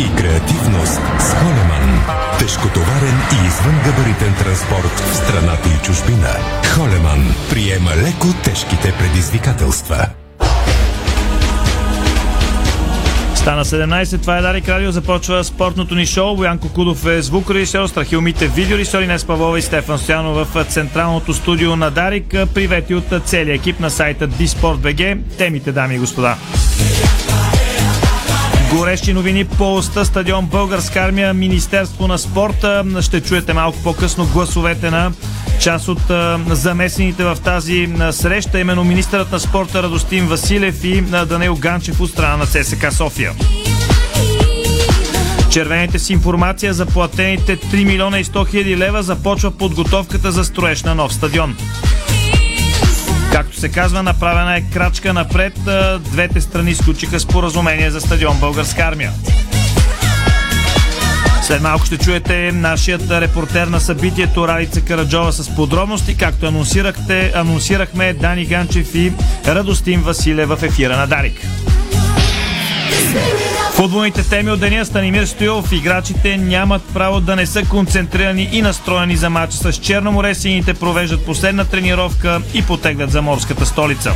и креативност с Холеман. Тежкотоварен и извънгабаритен транспорт в страната и чужбина. Холеман приема леко тежките предизвикателства. Стана 17, това е Дарик Радио, започва спортното ни шоу. Боян Кокудов е звукорежисьор, Страхил Мите видеорежисьор, Инес Павлова и Стефан Стоянов в централното студио на Дарик. Привети от целия екип на сайта Диспорт.бг. Темите, дами и господа. Горещи новини по оста стадион Българска армия, Министерство на спорта. Ще чуете малко по-късно гласовете на част от замесените в тази среща, именно министърът на спорта Радостин Василев и Данил Ганчев от страна на ЦСК София. Червените с информация за платените 3 милиона и 100 хиляди лева започва подготовката за строеж на нов стадион. Както се казва, направена е крачка напред. Двете страни сключиха споразумение за стадион Българска армия. След малко ще чуете нашият репортер на събитието Ралица Караджова с подробности, както анонсирахте, анонсирахме Дани Ганчев и Радостин Василе в ефира на Дарик. Футболните теми от деня Станимир Стоилов. Играчите нямат право да не са концентрирани и настроени за матча с Черноморе. Сините провеждат последна тренировка и потеглят за морската столица.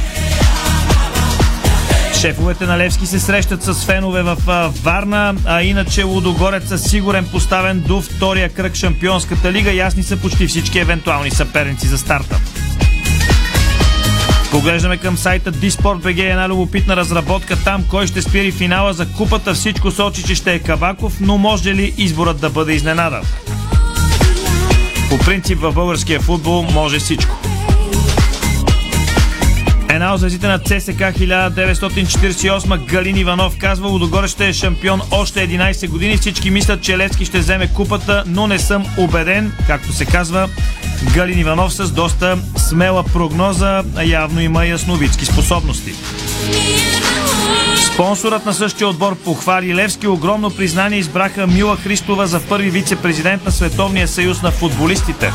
Шефовете на Левски се срещат с фенове в Варна, а иначе Лудогорец е сигурен поставен до втория кръг Шампионската лига. Ясни са почти всички евентуални съперници за старта. Поглеждаме към сайта Disport.bg, една любопитна разработка там, кой ще спири финала за купата. Всичко сочи, че ще е Кабаков, но може ли изборът да бъде изненада? По принцип в българския футбол може всичко. Една от звездите на ЦСК 1948 Галин Иванов казва Лудогорец ще е шампион още 11 години. Всички мислят, че Левски ще вземе купата, но не съм убеден. Както се казва, Галин Иванов с доста смела прогноза, явно има ясновидски способности. Спонсорът на същия отбор похвали Левски. Огромно признание избраха Мила Христова за първи вице-президент на Световния съюз на футболистите.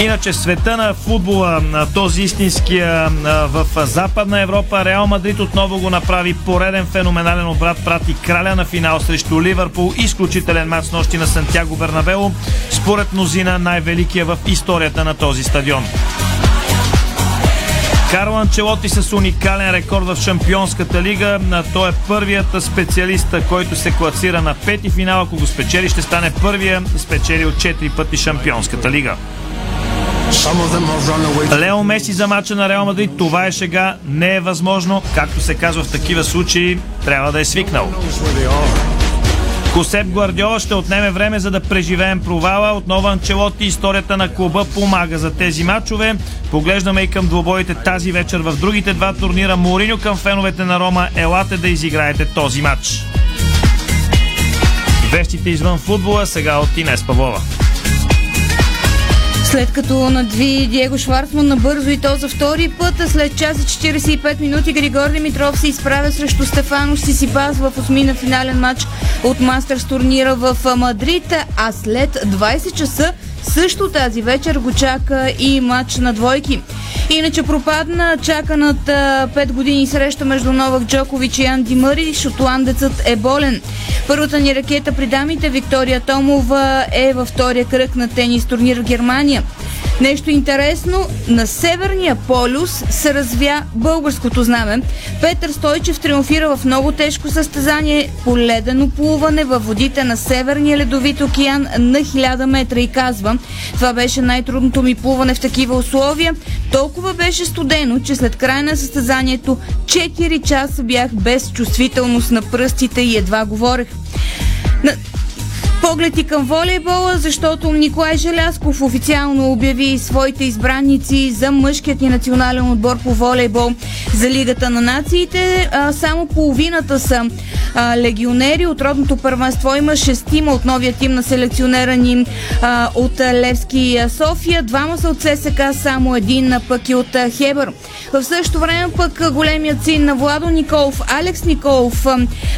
Иначе света на футбола, този истинския в Западна Европа, Реал Мадрид отново го направи пореден феноменален обрат, прати краля на финал срещу Ливърпул, изключителен матч нощи на Сантьяго Бернабело, според мнозина най-великия в историята на този стадион. Карло Анчелоти с уникален рекорд в Шампионската лига. Той е първият специалист, който се класира на пети финал. Ако го спечели, ще стане първия спечелил 4 пъти Шампионската лига. Лео Меси за мача на Реал Мадрид. Това е шега. Не е възможно. Както се казва в такива случаи, трябва да е свикнал. Косеп Гвардиола ще отнеме време за да преживеем провала. Отново Анчелоти историята на клуба помага за тези матчове. Поглеждаме и към двобоите тази вечер в другите два турнира. Мориньо към феновете на Рома. Елате да изиграете този матч. Вещите извън футбола сега от Инес Павлова. След като надви Диего Шварцман набързо и то за втори път, след час и 45 минути Григор Димитров се изправя срещу Стефано Сисипас в осмина финален матч от Мастерс турнира в Мадрид, а след 20 часа също тази вечер го чака и матч на двойки. Иначе пропадна чаканата 5 години среща между Новак Джокович и Анди Мъри. Шотландецът е болен. Първата ни ракета при дамите Виктория Томова е във втория кръг на тенис турнир в Германия. Нещо интересно, на Северния полюс се развя българското знаме. Петър Стойчев триумфира в много тежко състезание по ледено плуване във водите на Северния ледовит океан на 1000 метра и казва, това беше най-трудното ми плуване в такива условия. Толкова беше студено, че след края на състезанието 4 часа бях без чувствителност на пръстите и едва говорех. Поглед и към волейбола, защото Николай Желясков официално обяви своите избранници за мъжкият и национален отбор по волейбол за Лигата на нациите. А, само половината са а, легионери. От родното първенство има шестима от новия тим на селекционера ни а, от Левски София. Двама са от ССК, само един пък и от Хебър. В същото време пък големият син на Владо Николов, Алекс Николов,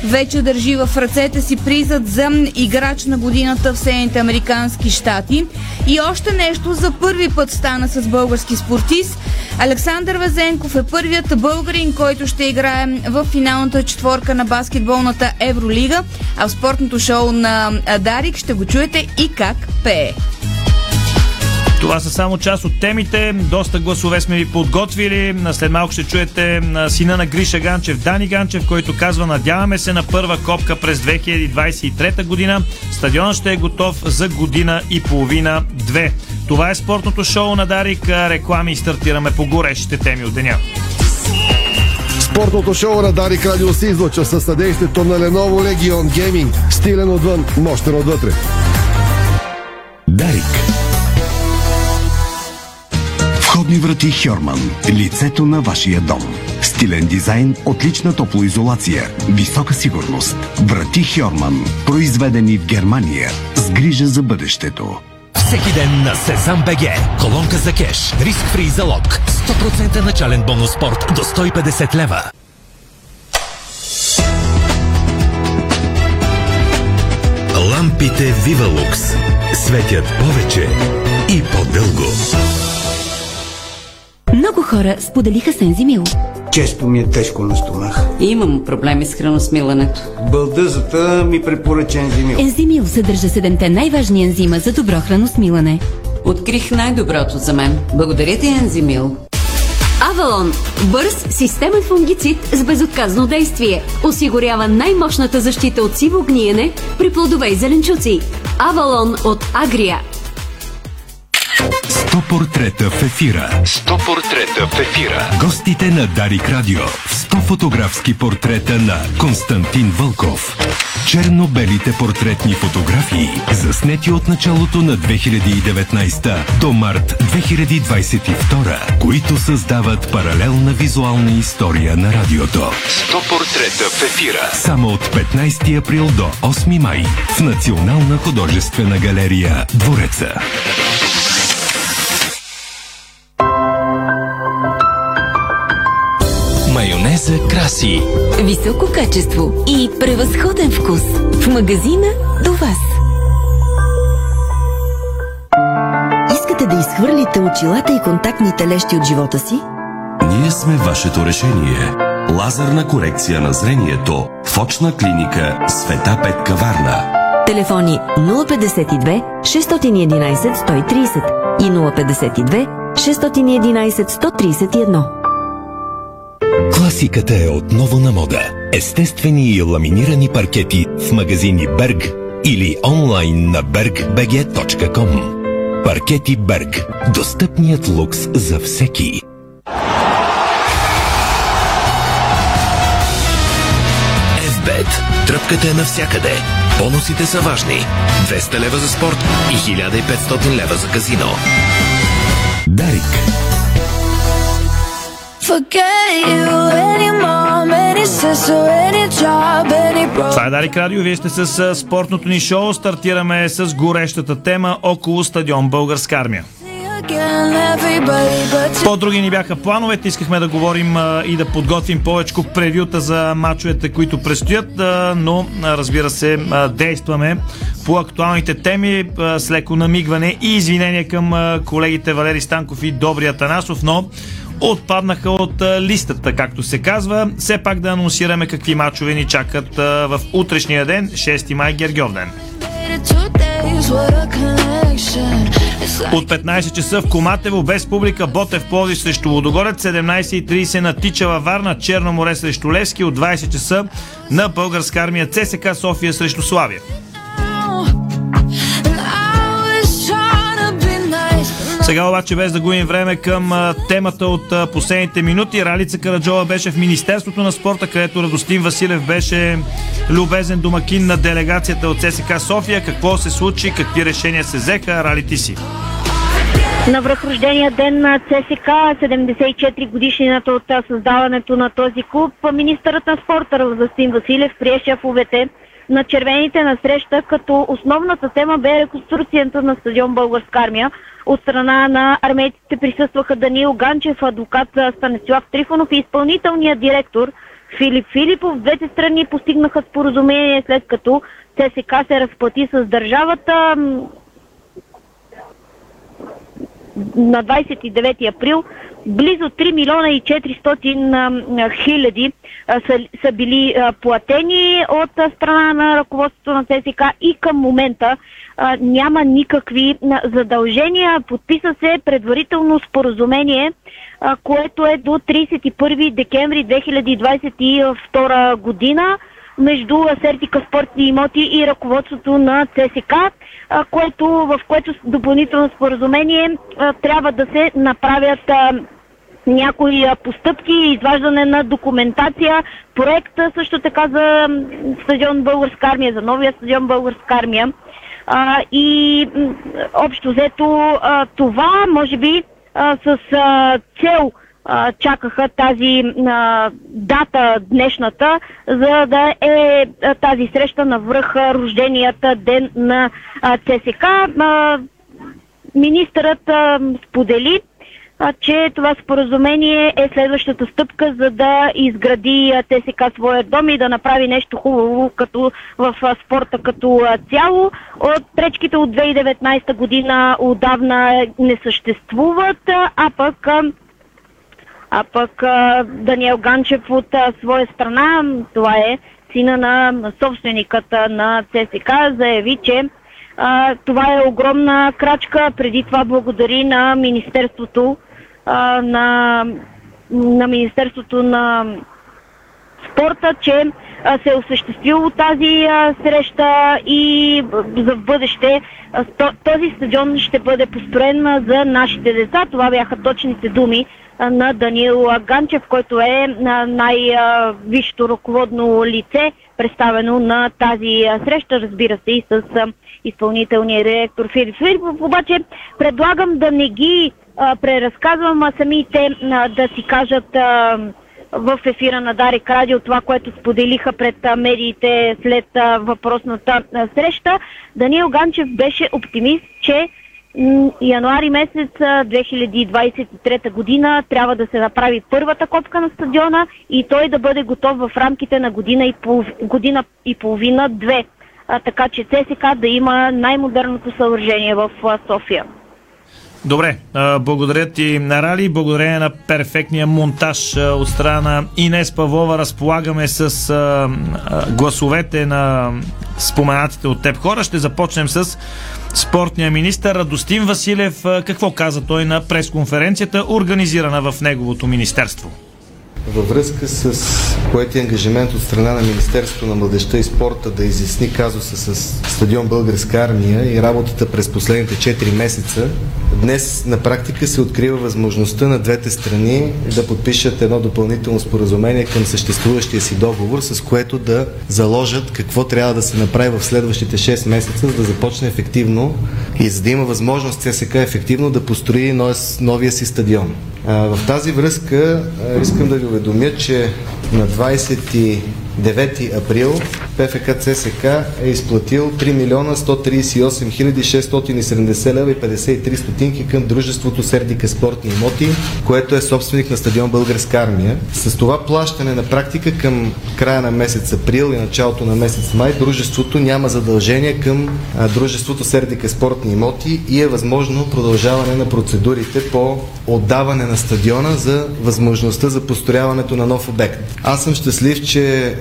вече държи в ръцете си призът за играч на годината в Съединените Американски щати. И още нещо за първи път стана с български спортист. Александър Везенков е първият българин, който ще играе в финалната четворка на баскетболна футболната Евролига, а в спортното шоу на Дарик ще го чуете и как пее. Това са само част от темите. Доста гласове сме ви подготвили. След малко ще чуете сина на Гриша Ганчев, Дани Ганчев, който казва Надяваме се на първа копка през 2023 година. Стадионът ще е готов за година и половина-две. Това е спортното шоу на Дарик. Реклами и стартираме по горещите теми от деня. Спортното шоу на Дарик Радио се излъчва със съдействието на Lenovo Legion Gaming. Стилен отвън, мощен отвътре. Дарик. Врати Хьорман. Лицето на вашия дом. Стилен дизайн, отлична топлоизолация, висока сигурност. Врати Хьорман. Произведени в Германия. С грижа за бъдещето. Всеки ден на Сезам БГ. Колонка за кеш. Риск фри залог. 100% начален бонус спорт до 150 лева. Лампите Вивалукс светят повече и по-дълго. Много хора споделиха с Ензимил. Често ми е тежко на стомах. Имам проблеми с храносмилането. Бълдъзата ми препоръча ензимил. Ензимил съдържа седемте най-важни ензима за добро храносмилане. Открих най-доброто за мен. Благодаря ти, Ензимил. Авалон. Бърз системен фунгицид с безотказно действие. Осигурява най-мощната защита от сиво гниене при плодове и зеленчуци. Авалон от Агрия. 100 портрета в ефира. 100 портрета в ефира. Гостите на Дарик Радио. 100 фотографски портрета на Константин Вълков. Черно-белите портретни фотографии, заснети от началото на 2019 до март 2022, които създават паралелна визуална история на радиото. 100 портрета в ефира. Само от 15 април до 8 май в Национална художествена галерия Двореца. Майонеза краси. Високо качество и превъзходен вкус. В магазина до вас. Искате да изхвърлите очилата и контактните лещи от живота си? Ние сме вашето решение. Лазерна корекция на зрението в очна клиника Света Петка Варна. Телефони 052 611 130 и 052 611 131. Класиката е отново на мода. Естествени и ламинирани паркети в магазини Берг или онлайн на bergbg.com. Паркети Берг. Достъпният лукс за всеки. FBET. Тръпката е навсякъде. Бонусите са важни. 200 лева за спорт и 1500 лева за казино. Дарик. Това е Дарик Радио. Вие сте с спортното ни шоу. Стартираме с горещата тема около стадион Българска армия. По-други ни бяха плановете. Искахме да говорим а, и да подготвим повече превюта за мачовете, които предстоят, а, но а, разбира се, действаме по актуалните теми с леко намигване и извинения към колегите Валери Станков и Добри Атанасов, но отпаднаха от листата, както се казва. Все пак да анонсираме какви мачове ни чакат в утрешния ден, 6 май Гергьовден. От 15 часа в Коматево без публика Ботев Плоди срещу Лодогорец, 17.30 на Тичава Варна, Черно море срещу Левски, от 20 часа на Българска армия ЦСК София срещу Славия. Сега обаче без да губим време към темата от последните минути. Ралица Караджова беше в Министерството на спорта, където Радостин Василев беше любезен домакин на делегацията от ЦСК София. Какво се случи, какви решения се взеха, Рали ти си? На връхрождения ден на ЦСК, 74 годишнината от създаването на този клуб, министърът на спорта Радостин Василев прие шефовете на червените на среща, като основната тема бе реконструкцията на стадион Българска армия. От страна на армейците присъстваха Даниил Ганчев, адвокат Станислав Трифонов и изпълнителният директор Филип Филипов. Двете страни постигнаха споразумение след като ЦСК се разплати с държавата. На 29 април близо 3 милиона и 400 хиляди са, са били платени от страна на ръководството на ЦСК и към момента няма никакви задължения. Подписа се предварително споразумение, което е до 31 декември 2022 година между Сертика спортни имоти и ръководството на ЦСК, което, в което допълнително споразумение трябва да се направят някои постъпки, изваждане на документация, проекта също така за стадион Българска армия, за новия стадион Българска армия. А, и общо взето а, това, може би, а, с а, цел а, чакаха тази а, дата днешната, за да е а, тази среща на връха рожденията ден на а, ЦСК. Министърът а, сподели, а, че това споразумение е следващата стъпка, за да изгради ТСК своя дом и да направи нещо хубаво като в а, спорта като а, цяло. От пречките от 2019 година отдавна не съществуват, а пък а пък а, Даниел Ганчев от своя страна, това е сина на собствениката на ЦСК, заяви, че а, това е огромна крачка. Преди това благодари на Министерството а, на, на Министерството на спорта, че се е осъществило тази а, среща и за в бъдеще този стадион ще бъде построен за нашите деца. Това бяха точните думи на Даниил Ганчев, който е най-висшето ръководно лице, представено на тази среща, разбира се, и с изпълнителния директор Филип Филипов. Обаче предлагам да не ги преразказвам, а самите да си кажат в ефира на Дарик Радио това, което споделиха пред медиите след въпросната среща. Даниил Ганчев беше оптимист, че януари месец 2023 година трябва да се направи първата копка на стадиона и той да бъде готов в рамките на година и, полов... година и половина, две. Така че ЦСК да има най-модерното съоръжение в София. Добре, благодаря ти, Нарали. Благодарение на перфектния монтаж от страна на Инес Павлова разполагаме с гласовете на споменатите от теб хора. Ще започнем с спортния министр Радостин Василев. Какво каза той на пресконференцията, организирана в неговото министерство? Във връзка с поети ангажимент от страна на Министерството на младеща и спорта да изясни казуса с стадион Българска армия и работата през последните 4 месеца, днес на практика се открива възможността на двете страни да подпишат едно допълнително споразумение към съществуващия си договор, с което да заложат какво трябва да се направи в следващите 6 месеца, за да започне ефективно и за да има възможност ЦСК ефективно да построи новия си стадион. В тази връзка искам да ви уведомя, че на 29 април ПФК ЦСК е изплатил 3 милиона 138 хиляди 670 лева и 53 стотинки към дружеството Сердика спортни имоти, което е собственик на стадион Българска армия. С това плащане на практика към края на месец април и началото на месец май дружеството няма задължение към дружеството Сердика спортни имоти и е възможно продължаване на процедурите по отдаване на стадиона за възможността за построяването на нов обект. Аз съм щастлив, че е,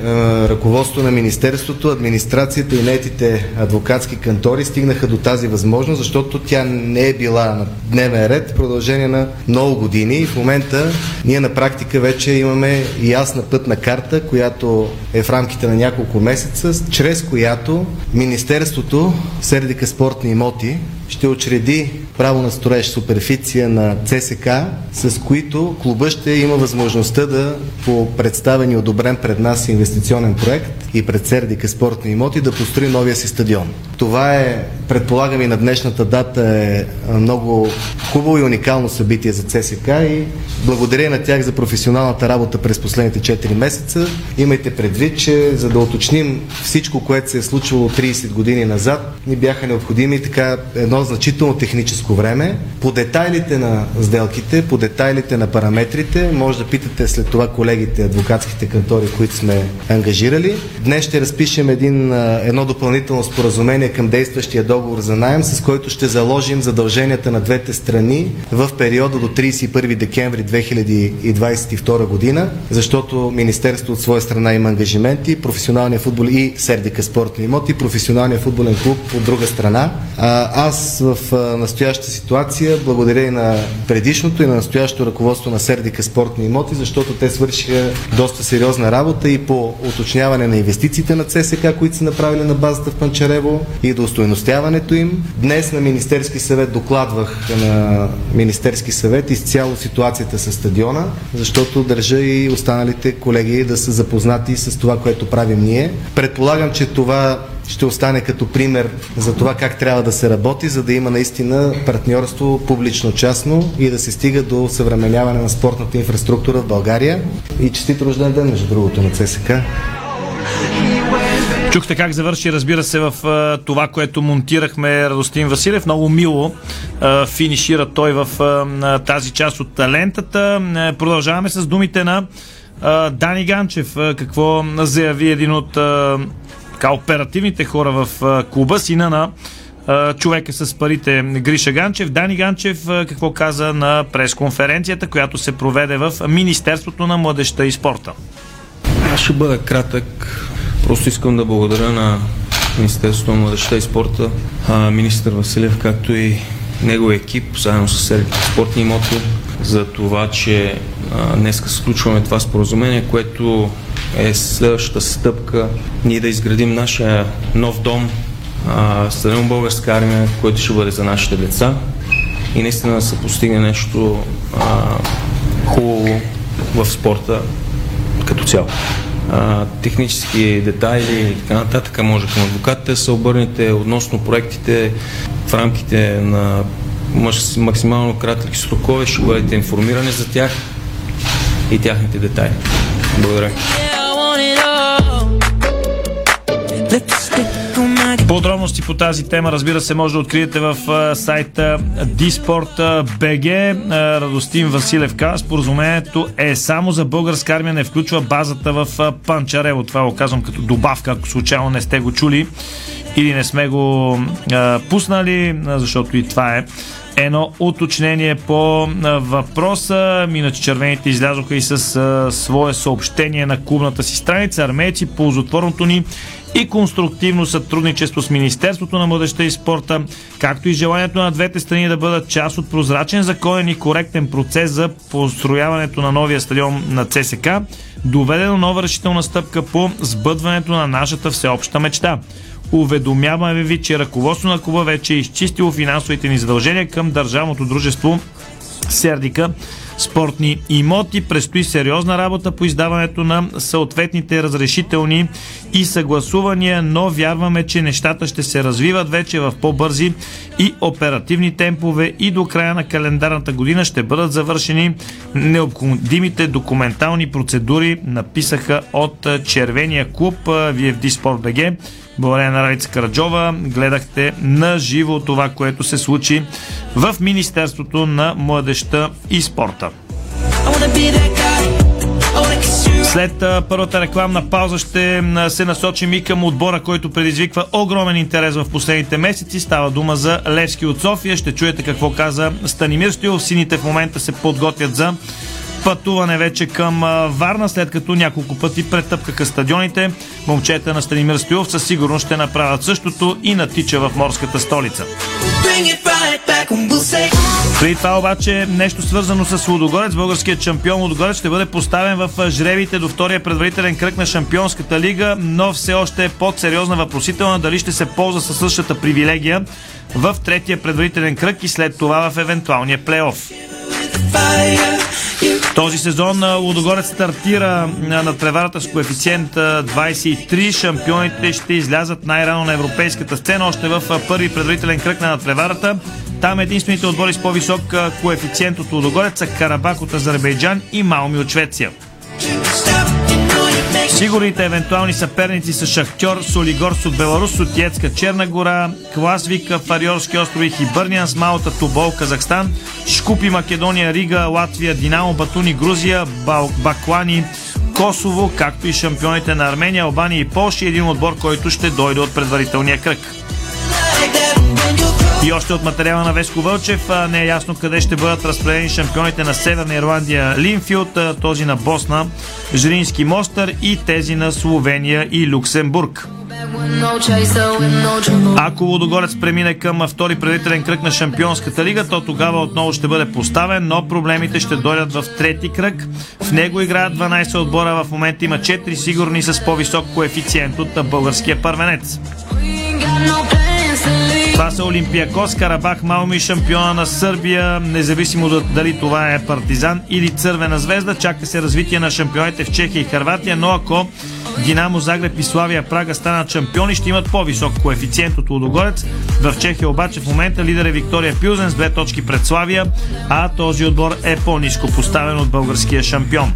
ръководството на Министерството, администрацията и нетите адвокатски кантори стигнаха до тази възможност, защото тя не е била на дневен ред в продължение на много години. И в момента ние на практика вече имаме ясна пътна карта, която е в рамките на няколко месеца, чрез която Министерството, Сердика спортни имоти, ще учреди право на строеж суперфиция на ЦСК, с които клуба ще има възможността да по представен и одобрен пред нас инвестиционен проект и пред Сердика спортни имоти да построи новия си стадион. Това е, предполагам и на днешната дата, е много хубаво и уникално събитие за ЦСК и благодаря на тях за професионалната работа през последните 4 месеца. Имайте предвид, че за да уточним всичко, което се е случвало 30 години назад, ни бяха необходими така едно едно значително техническо време. По детайлите на сделките, по детайлите на параметрите, може да питате след това колегите, адвокатските кантори, които сме ангажирали. Днес ще разпишем един, едно допълнително споразумение към действащия договор за найем, с който ще заложим задълженията на двете страни в периода до 31 декември 2022 година, защото Министерството от своя страна има ангажименти, професионалния футбол и Сердика спортни имоти, професионалния футболен клуб от друга страна. А, в настоящата ситуация, благодаря и на предишното и на настоящото ръководство на Сердика спортни имоти, защото те свършиха доста сериозна работа и по уточняване на инвестициите на ЦСК, които са направили на базата в Панчарево и до устойностяването им. Днес на Министерски съвет докладвах на Министерски съвет изцяло ситуацията с стадиона, защото държа и останалите колеги да са запознати с това, което правим ние. Предполагам, че това ще остане като пример за това как трябва да се работи, за да има наистина партньорство публично-частно и да се стига до съвременяване на спортната инфраструктура в България. И честит рожден ден, между другото, на ЦСК. Чухте как завърши, разбира се, в uh, това, което монтирахме Радостин Василев. Много мило uh, финишира той в uh, тази част от лентата. Продължаваме с думите на Дани Ганчев. Какво заяви един от така, оперативните хора в клуба, сина на човека с парите Гриша Ганчев. Дани Ганчев какво каза на пресконференцията, която се проведе в Министерството на младеща и спорта? Аз ще бъда кратък. Просто искам да благодаря на Министерството на младеща и спорта, министър Василев, както и неговия екип, заедно с спортни имоти, за това, че днес сключваме това споразумение, което е следващата стъпка ние да изградим нашия нов дом, стадион Българска армия, който ще бъде за нашите деца и наистина да се постигне нещо а, хубаво в спорта като цяло а, технически детайли и така нататък, може към адвокатите се обърнете относно проектите в рамките на максимално кратки срокове, ще бъдете информирани за тях и тяхните детайли. Благодаря. Подробности по тази тема, разбира се, може да откриете в сайта Disport.bg. Радостин Василев каза, споразумението е само за българска армия, не включва базата в Панчарево. Това го казвам като добавка, ако случайно не сте го чули или не сме го а, пуснали, защото и това е едно уточнение по въпроса. Иначе червените излязоха и с а, свое съобщение на клубната си страница. Армейци, ползотворното ни и конструктивно сътрудничество с Министерството на младеща и спорта, както и желанието на двете страни да бъдат част от прозрачен, законен и коректен процес за построяването на новия стадион на ЦСК, доведе до нова решителна стъпка по сбъдването на нашата всеобща мечта. Уведомяваме ви, че ръководство на клуба вече е изчистило финансовите ни задължения към Държавното дружество Сердика спортни имоти. Предстои сериозна работа по издаването на съответните разрешителни и съгласувания, но вярваме, че нещата ще се развиват вече в по-бързи и оперативни темпове и до края на календарната година ще бъдат завършени необходимите документални процедури, написаха от червения клуб VFD Sport BG. Благодаря на Ралица Караджова. Гледахте на живо това, което се случи в Министерството на младеща и спорта. След първата рекламна пауза ще се насочим и към отбора, който предизвиква огромен интерес в последните месеци. Става дума за Левски от София. Ще чуете какво каза Станимир Стоилов. Сините в момента се подготвят за пътуване вече към Варна, след като няколко пъти претъпкаха стадионите. Момчета на Станимир Стоилов със сигурност ще направят същото и натича в морската столица. При това обаче нещо свързано с Лудогорец. Българският шампион Лудогорец ще бъде поставен в жребите до втория предварителен кръг на Шампионската лига, но все още е под сериозна въпросителна дали ще се ползва със същата привилегия в третия предварителен кръг и след това в евентуалния плейоф. Този сезон Лудогорец стартира на преварата с коефициент 23. Шампионите ще излязат най-рано на европейската сцена, още в първи предварителен кръг на надпреварата. Там единствените отбори с по-висок коефициент от Лудогорец са Карабак от Азербайджан и Малми от Швеция. Сигурните евентуални съперници са Шахтьор, Солигорс от Беларус, Сотиецка, Черна гора, Класвик, Фариорски острови, Хибърниан, Смалта, Тобол, Казахстан, Шкупи, Македония, Рига, Латвия, Динамо, Батуни, Грузия, Баклани, Косово, както и шампионите на Армения, Албания и Польша, един отбор, който ще дойде от предварителния кръг. И още от материала на Веско Вълчев не е ясно къде ще бъдат разпределени шампионите на Северна Ирландия Линфилд, този на Босна, Жрински Мостър и тези на Словения и Люксембург. Ако Лудогорец премине към втори предварителен кръг на Шампионската лига, то тогава отново ще бъде поставен, но проблемите ще дойдат в трети кръг. В него играят 12 отбора, в момента има 4 сигурни с по-висок коефициент от българския първенец. Това са Олимпиакос, Карабах, Малми шампиона на Сърбия, независимо дали това е Партизан или Цървена звезда. Чака се развитие на шампионите в Чехия и Харватия, но ако Динамо, Загреб и Славия Прага станат шампиони, ще имат по-висок коефициент от Лудогорец. В Чехия обаче в момента лидер е Виктория Пюзен с две точки пред Славия, а този отбор е по-низко поставен от българския шампион.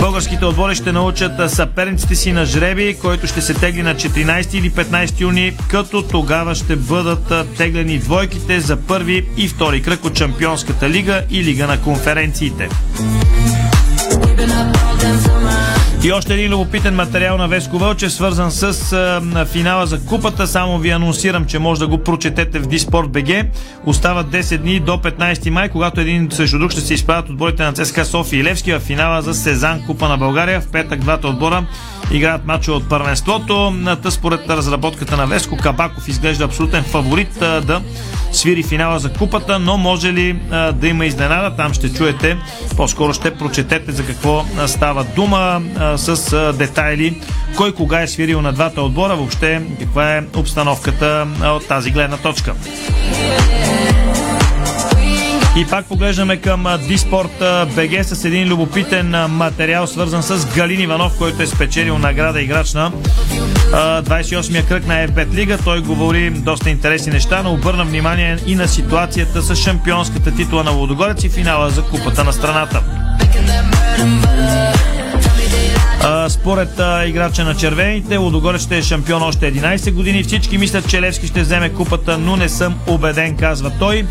Българските отбори ще научат съперниците си на жреби, който ще се тегли на 14 или 15 юни, като тогава ще бъдат теглени двойките за първи и втори кръг от Чемпионската лига и Лига на конференциите. И още един любопитен материал на Веско Вълчев, свързан с а, финала за купата. Само ви анонсирам, че може да го прочетете в Диспорт БГ. Остават 10 дни до 15 май, когато един срещу друг ще се изправят отборите на ЦСКА София и Левски в финала за Сезан Купа на България. В петък двата отбора играят мачове от първенството. Та според разработката на Веско, Кабаков изглежда абсолютен фаворит да свири финала за купата, но може ли да има изненада? Там ще чуете, по-скоро ще прочетете за какво става дума с детайли, кой кога е свирил на двата отбора, въобще каква е обстановката от тази гледна точка. И пак поглеждаме към Диспорт БГ с един любопитен материал, свързан с Галин Иванов, който е спечелил награда играч на 28-я кръг на FBET Лига. Той говори доста интересни неща, но обърна внимание и на ситуацията с шампионската титла на Лодогорец и финала за купата на страната. Според а, играча на червените, Лудогорец ще е шампион още 11 години. Всички мислят, че Левски ще вземе купата, но не съм убеден, казва той.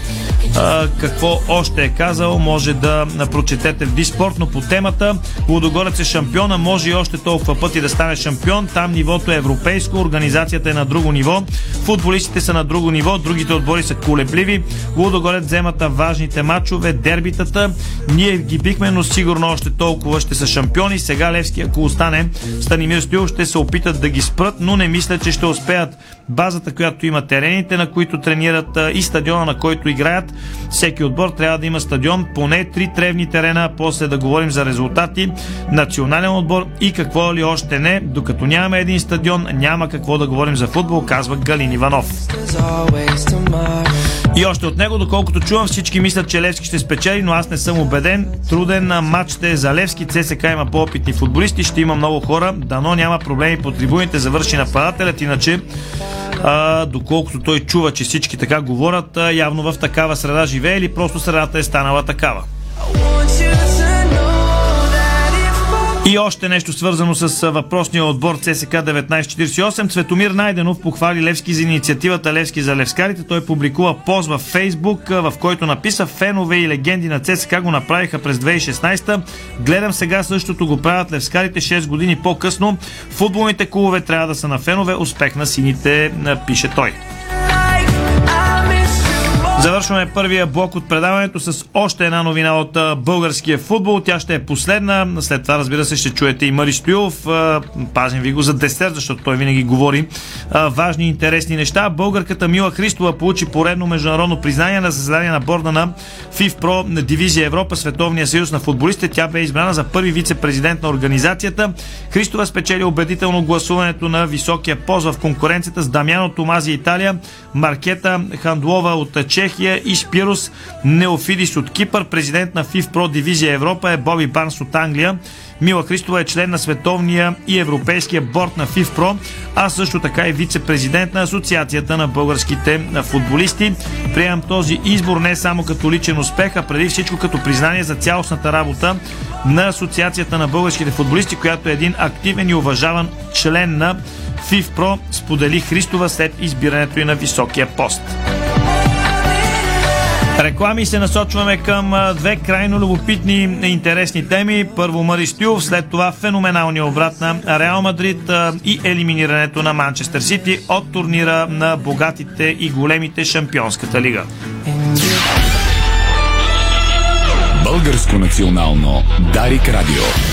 А, какво още е казал, може да прочетете в Диспорт, но по темата Лудогорец е шампиона, може и още толкова пъти да стане шампион. Там нивото е европейско, организацията е на друго ниво, футболистите са на друго ниво, другите отбори са колебливи. Лудогорец вземата важните матчове, дербитата. Ние ги бихме, но сигурно още толкова ще са шампиони. Сега Левски, ако остане, Станимир Стоил ще се опитат да ги спрат, но не мисля, че ще успеят. Базата, която има терените, на които тренират и стадиона, на който играят, всеки отбор трябва да има стадион, поне три тревни терена, после да говорим за резултати, национален отбор и какво ли още не. Докато нямаме един стадион, няма какво да говорим за футбол, казва Галин Иванов. И още от него, доколкото чувам, всички мислят, че Левски ще спечели, но аз не съм убеден. Труден матч ще е за Левски. ЦСК има по-опитни футболисти, ще има много хора. Дано няма проблеми по трибуните, завърши нападателят. Иначе, а, доколкото той чува, че всички така говорят, явно в такава среда живее или просто средата е станала такава. И още нещо свързано с въпросния отбор ЦСК 1948. Цветомир Найденов похвали Левски за инициативата Левски за левскарите. Той публикува пост във Фейсбук, в който написа фенове и легенди на ЦСК го направиха през 2016. Гледам сега същото го правят левскарите 6 години по-късно. Футболните клубове трябва да са на фенове. Успех на сините, пише той. Завършваме първия блок от предаването с още една новина от българския футбол. Тя ще е последна. След това, разбира се, ще чуете и Мари Стоилов. Пазим ви го за десерт, защото той винаги говори важни и интересни неща. Българката Мила Христова получи поредно международно признание на заседание на борда на ФИФПРО на Дивизия Европа, Световния съюз на футболистите. Тя бе избрана за първи вице-президент на организацията. Христова спечели убедително гласуването на високия пост в конкуренцията с Дамяно Томази Италия, Маркета Хандлова от Чехия Чехия и Спирос Неофидис от Кипър. Президент на ФИФ Про Дивизия Европа е Боби Барнс от Англия. Мила Христова е член на Световния и Европейския борт на ФИФПРО, а също така и вице-президент на Асоциацията на българските футболисти. Приемам този избор не само като личен успех, а преди всичко като признание за цялостната работа, на Асоциацията на българските футболисти, която е един активен и уважаван член на ФИФПРО, сподели Христова след избирането и на високия пост. Реклами се насочваме към две крайно любопитни и интересни теми. Първо Мари Стюов, след това феноменалния обрат на Реал Мадрид и елиминирането на Манчестър Сити от турнира на богатите и големите Шампионската лига. Българско национално Дарик Радио.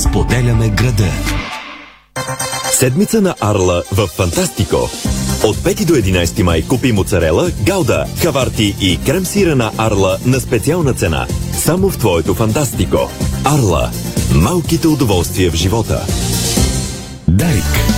Споделяме града. Седмица на Арла в Фантастико. От 5 до 11 май купи моцарела, гауда, хаварти и крем сира на Арла на специална цена. Само в твоето Фантастико. Арла. Малките удоволствия в живота. Дарик.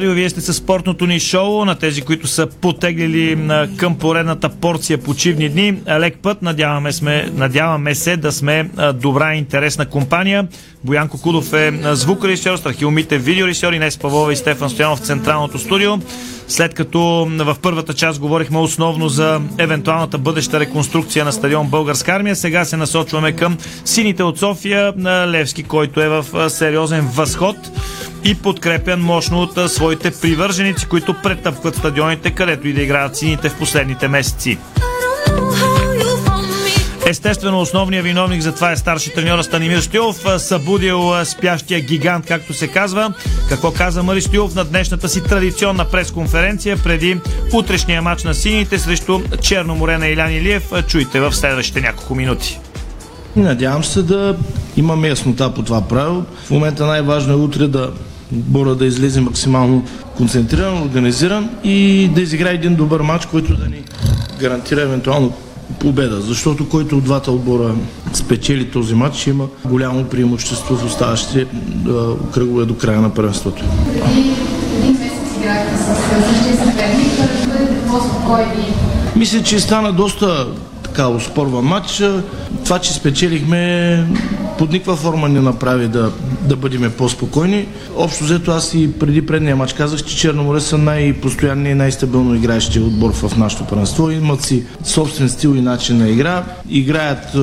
Радио. Вие сте със спортното ни шоу на тези, които са потеглили към поредната порция почивни дни. Лек път. Надяваме, сме, надяваме се да сме добра и интересна компания. Боянко Кудов е звукорежисьор, Страхил Мите видеорежисьор, Инес Павлова и Стефан Стоянов в централното студио. След като в първата част говорихме основно за евентуалната бъдеща реконструкция на стадион Българска армия, сега се насочваме към сините от София на Левски, който е в сериозен възход и подкрепян мощно от своите привърженици, които претъпкват стадионите, където и да играят сините в последните месеци. Естествено, основният виновник за това е старши треньор Станимир Стюлов, събудил спящия гигант, както се казва. Какво каза Мари Стюлов на днешната си традиционна пресконференция преди утрешния матч на сините срещу Черно море на Илян Илиев? Чуйте в следващите няколко минути. Надявам се да имаме яснота по това правило. В момента най-важно е утре да отбора да излезе максимално концентриран, организиран и да изиграе един добър матч, който да ни гарантира евентуално победа. Защото който от двата отбора спечели този матч, ще има голямо преимущество в оставащите кръгове до края на първенството. Един месец играхте с същия съперник, бъдете по-спокойни. Мисля, че стана доста така успорван матч. Това, че спечелихме, под никаква форма не направи да, да бъдем по-спокойни. Общо взето аз и преди предния матч казах, че Черноморе са най-постоянни и най-стабилно играещия отбор в нашото първенство. Имат си собствен стил и начин на игра. Играят е,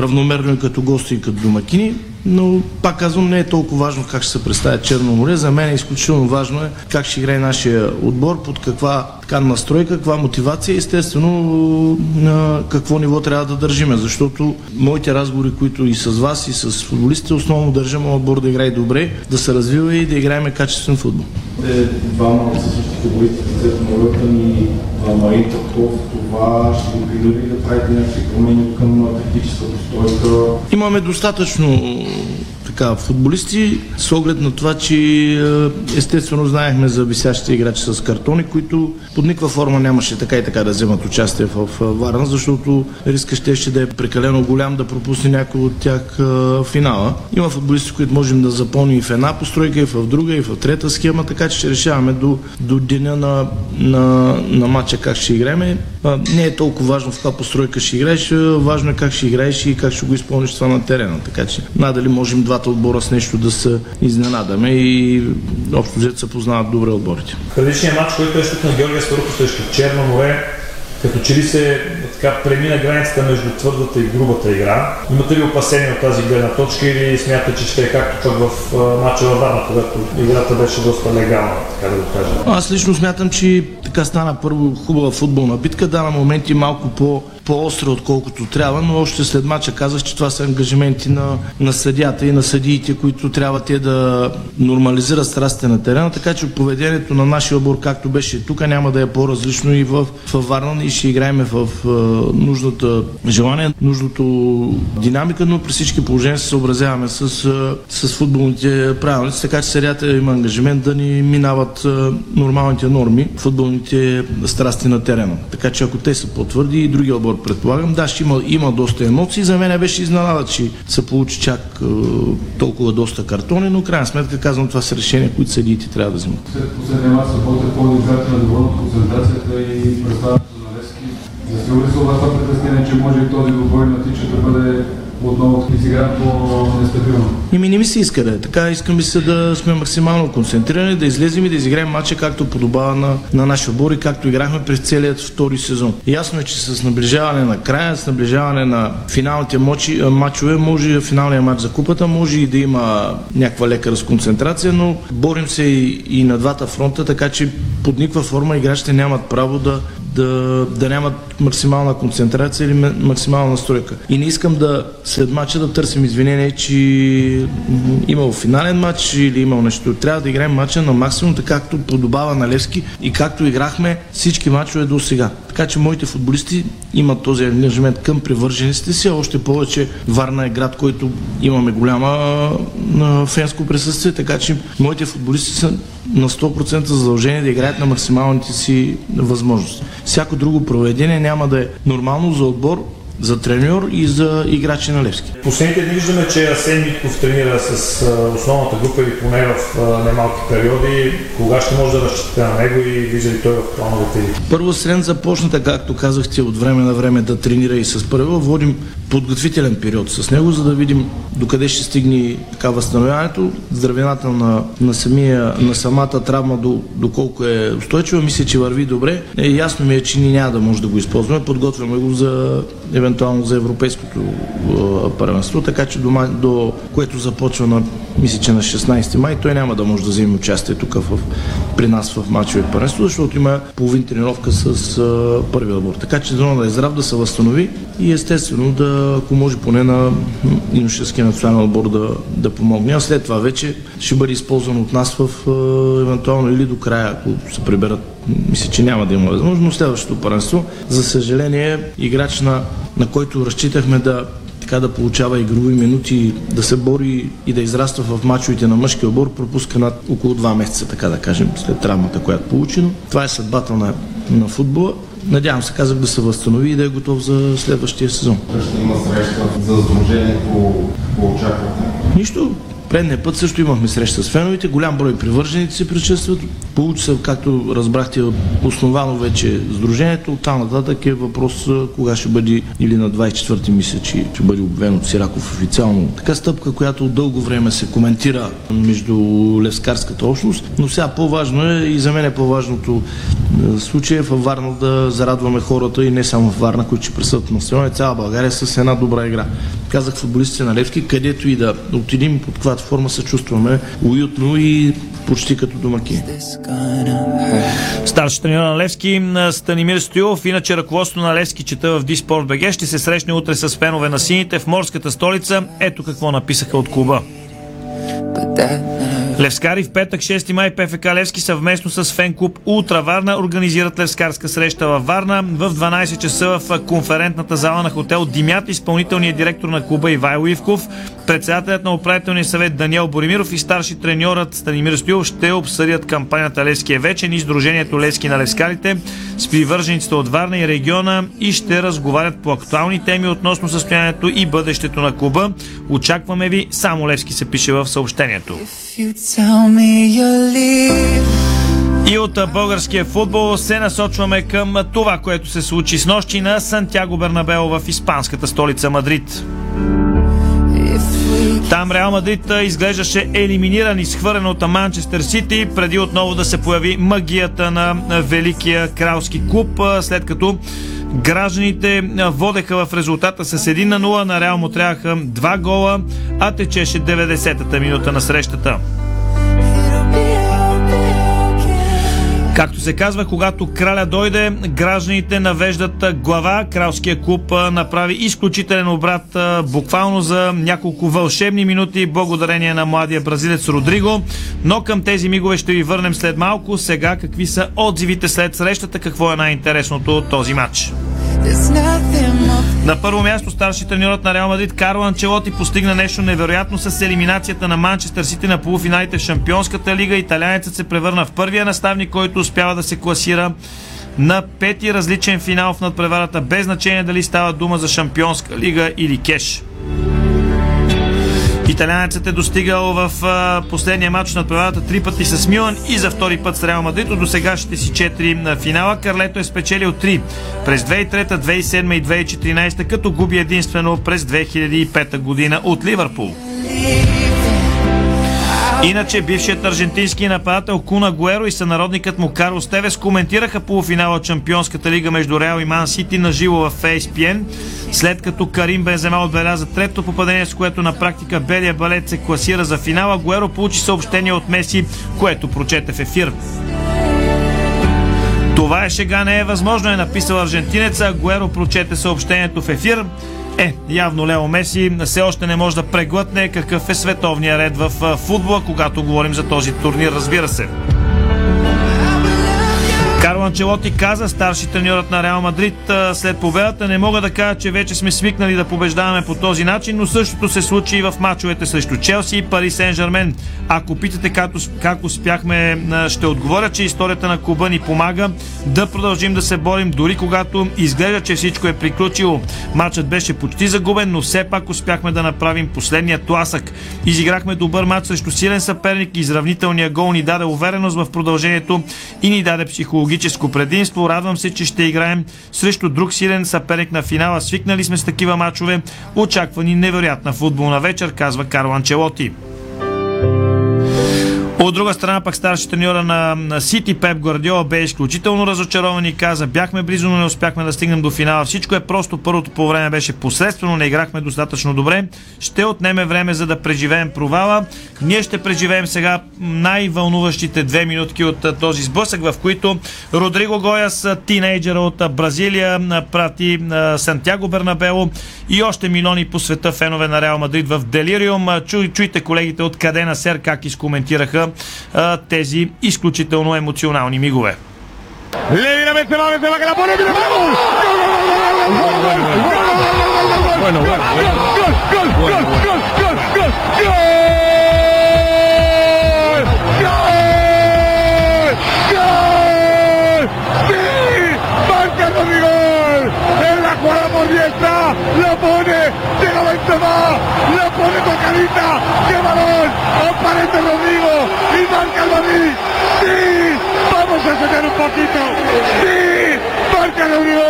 равномерно и като гости и като домакини но пак казвам, не е толкова важно как ще се представя Черно море. За мен е изключително важно е как ще играе нашия отбор, под каква така настройка, каква мотивация, естествено на какво ниво трябва да държиме, защото моите разговори, които и с вас, и с футболистите, основно държим отбор да играе добре, да се развива и да играеме качествен футбол. Е, двама от същите футболисти, като Молъкън и Марин Петков, това ще ви принуди да правите някакви промени към тактическата стойка? Имаме достатъчно така, футболисти, с оглед на това, че е, естествено знаехме за висящите играчи с картони, които под никаква форма нямаше така и така да вземат участие в Варна, защото риска ще, да е прекалено голям да пропусне някой от тях в финала. Има футболисти, които можем да запълним и в една постройка, и в друга, и в трета схема, така че ще решаваме до, до деня на, на, на матча как ще играем. Не е толкова важно в каква постройка ще играеш, важно е как ще играеш и как ще го изпълниш това на терена. Така че надали можем двата двата отбора с нещо да се изненадаме и общо взето се познават добре отборите. Предишният матч, който е тук на Георгия Сваруков срещу Черно море, като че ли се така премина границата между твърдата и грубата игра. Имате ли опасения от тази гледна точка или смятате, че ще е както пък в матча във Варна, когато играта беше доста легална, така да го кажа? Аз лично смятам, че така стана първо хубава футболна битка, да, на моменти малко по по-остра, отколкото трябва, но още след мача казах, че това са ангажименти на, на съдята и на съдиите, които трябва те да нормализират страстите на терена, така че поведението на нашия отбор, както беше тук, няма да е по-различно и в, в Варна и ще играем в в нужната желание, нужното динамика, но при всички положения се съобразяваме с, с футболните правилници, така че съдята има ангажимент да ни минават нормалните норми, футболните страсти на терена. Така че ако те са по-твърди и другия отбор предполагам. Да, ще има, има доста емоции. За мен беше изненада, че се получи чак толкова доста картони, но крайна сметка казвам, това са решения, които съдиите трябва да вземат. След последния мач работя по-добрата на доволно концентрацията и представянето ли се това притеснение, че може и този добой на тича да бъде отново да си по-нестабилно? Ими не ми се иска да е така. Искам се да сме максимално концентрирани, да излезем и да изиграем матча както подобава на, на нашия отбор и както играхме през целият втори сезон. Ясно е, че с наближаване на края, с наближаване на финалните мочи, матчове, може финалния матч за купата, може и да има някаква лека разконцентрация, но борим се и, и на двата фронта, така че под никаква форма играчите нямат право да, да, да нямат максимална концентрация или максимална настройка. И не искам да след матча да търсим извинение, че имал финален матч или имал нещо. Трябва да играем матча на максимум, така както подобава на Левски и както играхме всички матчове до сега. Така че моите футболисти имат този ангажимент към привържениците си, още повече Варна е град, който имаме голяма фенско присъствие, така че моите футболисти са на 100% задължени да играят на максималните си възможности. Всяко друго проведение няма да е нормално за отбор, за треньор и за играчи на Левски. Последните дни виждаме, че Асен Митков тренира с основната група и поне в немалки периоди. Кога ще може да разчитате на него и вижда ли той в плановете ви? Първо Срен започна, както казахте, от време на време да тренира и с първо. Водим подготвителен период с него, за да видим докъде ще стигне така възстановяването, здравината на, на, самия, на самата травма, до, доколко е устойчива. Мисля, че върви добре. Е, ясно ми е, че ние няма да може да го използваме. Подготвяме го за евентуално за европейското първенство, така че до, до което започва на, мисля, че на 16 май, той няма да може да вземе участие тук в, при нас в матчове първенство, защото има половин тренировка с а, първия отбор. Така че да е здрав, да се възстанови и естествено да, ако може поне на юношеския национален отбор да, да помогне. А след това вече ще бъде използван от нас в а, евентуално или до края, ако се приберат мисля, че няма да има възможност, но следващото първенство, за съжаление, играч на, на който разчитахме да така да получава игрови минути, да се бори и да израства в мачовете на мъжкия отбор, пропуска над около 2 месеца, така да кажем, след травмата, която получи. Но това е съдбата на, на футбола. Надявам се, казах, да се възстанови и да е готов за следващия сезон. Ще има среща за сдружението по очаквате? Нищо. Предния път също имахме среща с феновете, голям брой привърженици се присъстват. Получи се, както разбрахте, основано вече сдружението. От там нататък е въпрос кога ще бъде или на 24-ти мисля, че ще бъде обявен от Сираков официално. Така стъпка, която от дълго време се коментира между левскарската общност, но сега по-важно е и за мен е по-важното случай е във Варна да зарадваме хората и не само в Варна, които ще присъстват на стадиона, цяла България с една добра игра. Казах футболистите на Левски, където и да отидем под каква платформа се чувстваме уютно и почти като домакини. Старши треньор на Левски Станимир Стоилов, иначе ръководството на Левски чета в Диспорт БГ, ще се срещне утре с фенове на сините в морската столица. Ето какво написаха от клуба. Левскари в петък 6 май ПФК Левски съвместно с фен клуб Ултра Варна организират левскарска среща във Варна в 12 часа в конферентната зала на хотел Димят, изпълнителният директор на клуба Ивайло Ивков, председателят на управителния съвет Даниел Боримиров и старши треньорът Станимир Стоилов ще обсъдят кампанията Левски е вечен и Сдружението Левски на левскарите с привържениците от Варна и региона и ще разговарят по актуални теми относно състоянието и бъдещето на клуба. Очакваме ви, само Левски се пише в съобщението. И от българския футбол се насочваме към това, което се случи с нощи на Сантьяго Бернабео в испанската столица Мадрид. Там Реал Мадрид изглеждаше елиминиран и схвърлен от Манчестър Сити, преди отново да се появи магията на великия кралски клуб, след като Гражданите водеха в резултата с 1 на 0, на Реал му трябваха 2 гола, а течеше 90-та минута на срещата. Както се казва, когато краля дойде, гражданите навеждат глава. Кралския клуб направи изключителен обрат буквално за няколко вълшебни минути благодарение на младия бразилец Родриго. Но към тези мигове ще ви върнем след малко. Сега какви са отзивите след срещата, какво е най-интересното от този матч? На първо място старши треньорът на Реал Мадрид Карло Анчелоти постигна нещо невероятно с елиминацията на Манчестър Сити на полуфиналите в Шампионската лига. Италянецът се превърна в първия наставник, който успява да се класира на пети различен финал в надпреварата, без значение дали става дума за Шампионска лига или кеш. Италянецът е достигал в последния матч на преварата три пъти с Милан и за втори път с Реал Мадрид. Сега ще си четири на финала. Карлето е спечелил три през 2003, 2007 и 2014, като губи единствено през 2005 година от Ливърпул. Иначе бившият аржентински нападател Куна Гуеро и сънародникът му Карло Стевес коментираха полуфинала от Чемпионската лига между Реал и Ман Сити на живо в ESPN, след като Карим Бензема отбеляза трето попадение, с което на практика белия балет се класира за финала. Гуеро получи съобщение от Меси, което прочете в ефир. Това е шега, не е възможно, е написал аржентинеца. Гуеро прочете съобщението в ефир. Е, явно Лео Меси все още не може да преглътне какъв е световния ред в футбола, когато говорим за този турнир, разбира се. Карло Анчелоти каза, старши треньорът на Реал Мадрид след победата, не мога да кажа, че вече сме свикнали да побеждаваме по този начин, но същото се случи и в мачовете срещу Челси и Пари Сен Жермен. Ако питате как, как успяхме, ще отговоря, че историята на клуба ни помага да продължим да се борим, дори когато изглежда, че всичко е приключило. Матчът беше почти загубен, но все пак успяхме да направим последния тласък. Изиграхме добър матч срещу силен съперник и изравнителният гол ни даде увереност в продължението и ни даде психологическо предимство. Радвам се, че ще играем срещу друг силен съперник на финала. Свикнали сме с такива матчове. Очаква ни невероятна футболна вечер, казва Карл Анчелоти. От друга страна пък старши треньора на Сити Пеп Гвардиола бе изключително разочарован и каза бяхме близо, но не успяхме да стигнем до финала. Всичко е просто. Първото по време беше посредствено, не играхме достатъчно добре. Ще отнеме време за да преживеем провала. Ние ще преживеем сега най-вълнуващите две минутки от този сблъсък, в които Родриго Гояс, тинейджера от Бразилия, прати Сантьяго Бернабело и още милиони по света фенове на Реал Мадрид в Делириум. Чуй, чуйте колегите от къде на Сер как изкоментираха а, тези изключително емоционални мигове. Bueno, bueno, por diestra, la pone, llega Benzema, la pone tocadita, qué balón, aparece Rodrigo sí, vamos a soñar un poquito, sí, marca Rodrigo,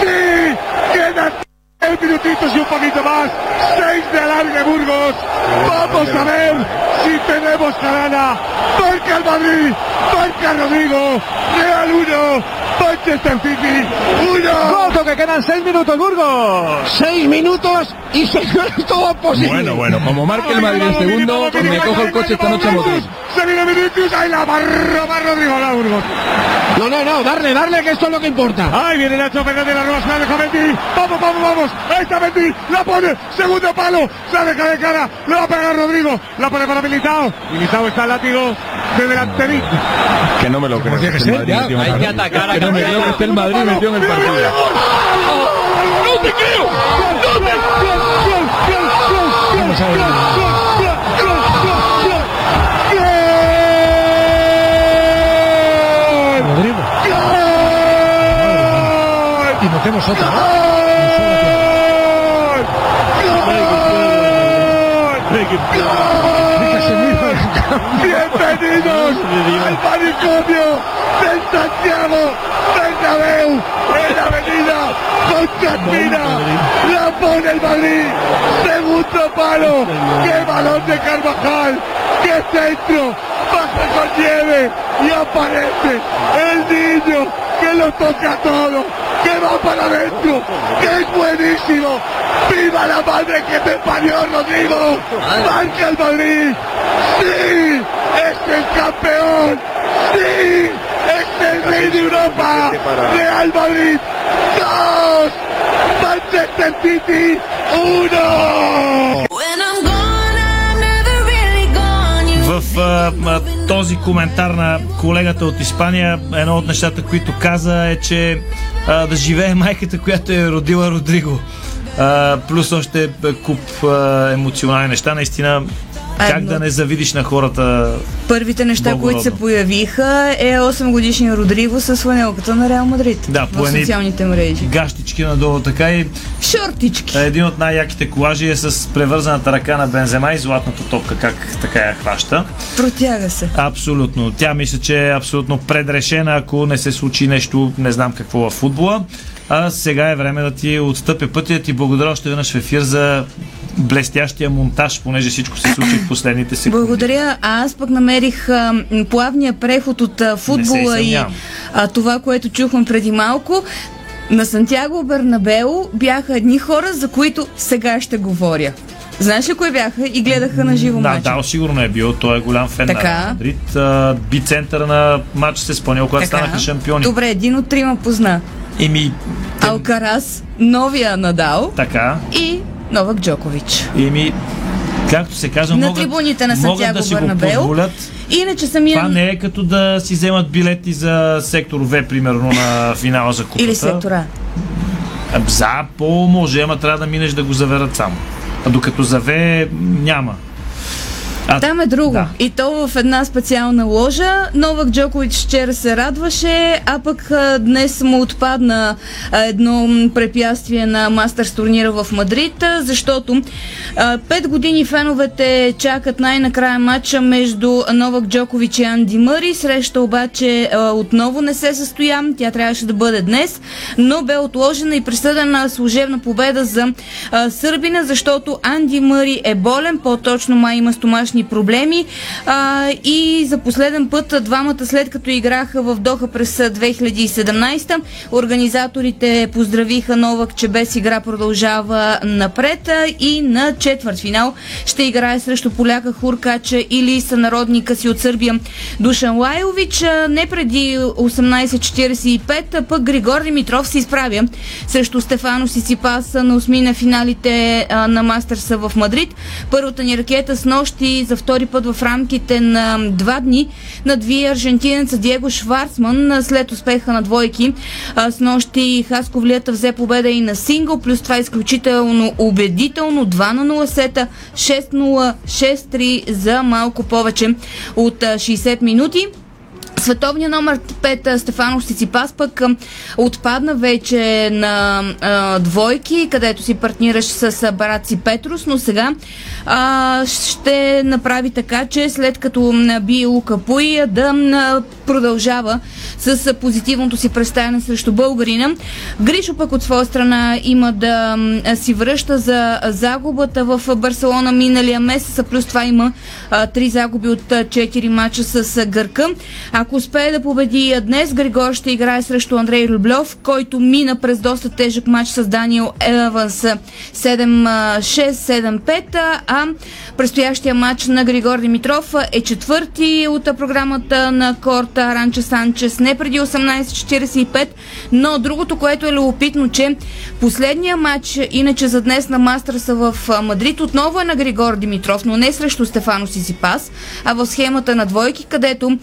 sí, queda seis minutitos y un poquito más, seis de alargue Burgos, vamos a ver si tenemos carana, marca el Madrid, marca Rodrigo, Real 1, Manchester City, uno. Goto, que quedan seis minutos, Burgos. Seis minutos y se es todo posible. Bueno, bueno, como marque el Madrid el segundo, me cojo el coche esta noche a Madrid. Se viene Vinicius, ahí la barra, va Rodrigo, la Burgos. No, no, no, darle, darle, que esto es lo que importa. Ahí viene Nacho Fernández, la la deja Mendy. Vamos, vamos, vamos. Ahí está Mendy, la pone, segundo palo, se la deja de cara, le va a pegar Rodrigo, la pone para Militao. Militao está látigo de delanterito. Que no me lo creo. Tiene que ser, ya. Hay que atacar a no me creo que esté el Madrid metido en el partido. ¡No te creo! ¡No te. Rodrigo. Y metemos otra, ¿no? Bienvenidos al manicomio del Santiago Bernabéu en la avenida Constantina. La pone el Madrid. Segundo palo. ¡Qué balón de Carvajal! ¡Qué centro! Pasa con nieve y aparece el niño que lo toca todo. Que va para adentro. Que es buenísimo. ¡Viva la madre que te parió, Rodrigo! ¡Marca el Madrid! ¡Sí! ¡Es el campeón! ¡Sí! ¡Es el rey de Europa! ¡Real Madrid! ¡Dos! ¡Manchester City! ¡Uno! В а, този коментар на колегата от Испания, едно от нещата, които каза е, че а, да живее майката, която е родила Родриго. А, плюс още куп а, емоционални неща. Наистина, как Едно. да не завидиш на хората Първите неща, Благородно. които се появиха е 8 годишния Родриго с фланелката на Реал Мадрид Да, по социалните мрежи. гащички надолу, така и Шортички. един от най-яките колажи е с превързаната ръка на Бензема и златната топка, как така я хваща. Протяга се. Абсолютно. Тя мисля, че е абсолютно предрешена, ако не се случи нещо, не знам какво в футбола. А сега е време да ти отстъпя пътя. Ти благодаря още веднъж в ефир за блестящия монтаж, понеже всичко се случи в последните секунди. Благодаря. А аз пък намерих а, плавния преход от а, футбола и а, това, което чухме преди малко. На Сантьяго Бернабео бяха едни хора, за които сега ще говоря. Знаеш ли кои бяха и гледаха на живо Да, матч? да, сигурно е бил. Той е голям фен Така. на Мадрид. Би центъра на матч се спомнял, когато станаха шампиони. Добре, един от трима позна. Еми, Алкарас, новия Надал така. и Новак Джокович. Еми, както се казва, на могат, трибуните на могат Сантьяго да си го Бернабеу. позволят. Иначе самия... Това не е като да си вземат билети за сектор В, примерно, на финала за купата. Или сектора. За по може, ама трябва да минеш да го заверят сам. А докато за В няма. А, Там е друго. Да. И то в една специална ложа. Новак Джокович вчера се радваше, а пък а, днес му отпадна а, едно препятствие на Мастърс турнира в Мадрид, а, защото а, пет години феновете чакат най-накрая матча между Новак Джокович и Анди Мъри. Среща обаче а, отново не се състоя. Тя трябваше да бъде днес, но бе отложена и присъдена служебна победа за а, Сърбина, защото Анди Мъри е болен, по-точно май има стомашни проблеми а, и за последен път двамата след като играха в Доха през а, 2017 организаторите поздравиха Новак, че без игра продължава напред и на четвърт финал ще играе срещу поляка Хуркача или сънародника си от Сърбия Душан Лайович. Не преди 18.45, а пък Григор Димитров се изправя срещу Стефано Сисипас на осмина финалите а, на Мастърса в Мадрид. Първата ни ракета с нощи за втори път в рамките на два дни надви аржентинеца Диего Шварцман след успеха на двойки. С нощи Хасковлията взе победа и на сингъл, плюс това изключително убедително 2 на 0 сета, 6-0, 6-3 за малко повече от а, 60 минути. Световният номер 5 Стефано Сиципас пък отпадна вече на а, двойки, където си партнираш с брат си Петрус, но сега а, ще направи така, че след като м, би Лука Пуи да продължава с позитивното си представяне срещу българина. Гришо пък от своя страна има да си връща за загубата в Барселона миналия месец, а плюс това има а, три загуби от а, 4 мача с Гърка. Ако Успее да победи днес, Григор ще играе срещу Андрей Рублев, който мина през доста тежък матч с Даниел Еванс 7-6-7-5, а предстоящия матч на Григор Димитров е четвърти от програмата на корта. Ранче Санчес не преди 18.45, но другото, което е любопитно, че последния матч, иначе за днес на Мастърса в Мадрид, отново е на Григор Димитров, но не срещу Стефано Сисипас, а в схемата на двойки, където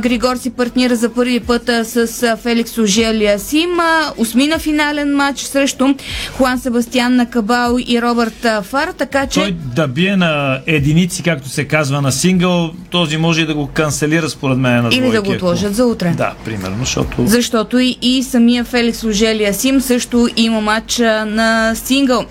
Григор си партнира за първи път с Феликс Ожелия Сим. Осмина финален матч срещу Хуан Себастиан Накабал и Робърт Фар, така че... Той да бие на единици, както се казва на сингъл, този може и да го канцелира според мен на Или да го отложат за утре. Да, примерно, защото... Защото и, и самия Феликс Ожелия Сим също има матч на сингъл.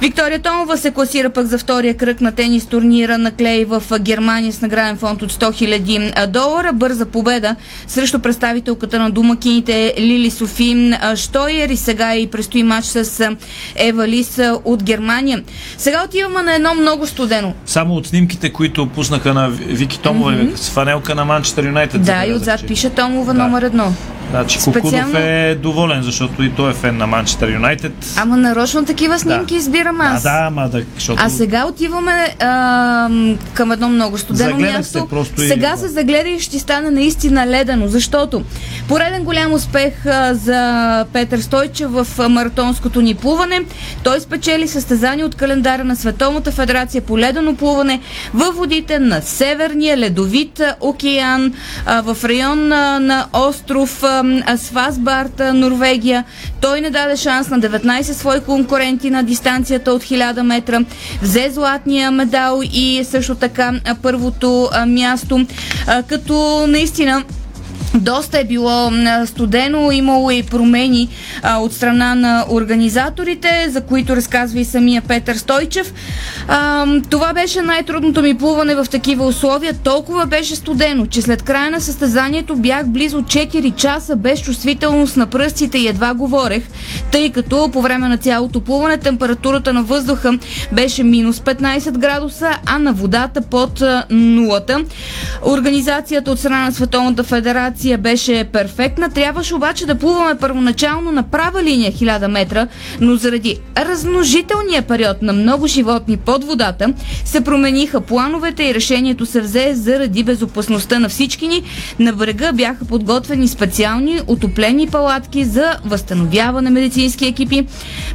Виктория Томова се класира пък за втория кръг на тенис турнира на Клей в Германия с награден фонд от 100 000 долара. Бърза победа срещу представителката на думакините Лили Софи Штойер и сега и предстои матч с Ева Лис от Германия. Сега отиваме на едно много студено. Само от снимките, които пуснаха на Вики Томова mm-hmm. с фанелка на Манчестър Юнайтед. Да, и отзад пише Томова да. номер едно. Значи Специално... Кукудов е доволен, защото и той е фен на Манчестър Юнайтед. Ама нарочно такива снимки да. избирам аз. А, да, ама да, защото... А сега отиваме а, към едно много студено място. Се просто сега и... се загледа и ще стане наистина ледено, защото пореден голям успех а, за Петър Стойчев в маратонското ни плуване. Той спечели състезание от календара на Световната федерация по ледено плуване във водите на Северния ледовит океан а, в район а, на остров а, Свасбарт, Норвегия. Той не даде шанс на 19 свои конкуренти на дистанцията от 1000 метра. Взе златния медал и също така първото място. Като наистина доста е било студено, имало и промени а, от страна на организаторите, за които разказва и самия Петър Стойчев. А, това беше най-трудното ми плуване в такива условия. Толкова беше студено, че след края на състезанието бях близо 4 часа без чувствителност на пръстите и едва говорех, тъй като по време на цялото плуване температурата на въздуха беше минус 15 градуса, а на водата под нулата. Организацията от страна на Световната федерация позиция беше перфектна. Трябваше обаче да плуваме първоначално на права линия 1000 метра, но заради размножителния период на много животни под водата се промениха плановете и решението се взе заради безопасността на всички ни. На брега бяха подготвени специални отоплени палатки за възстановяване медицински екипи.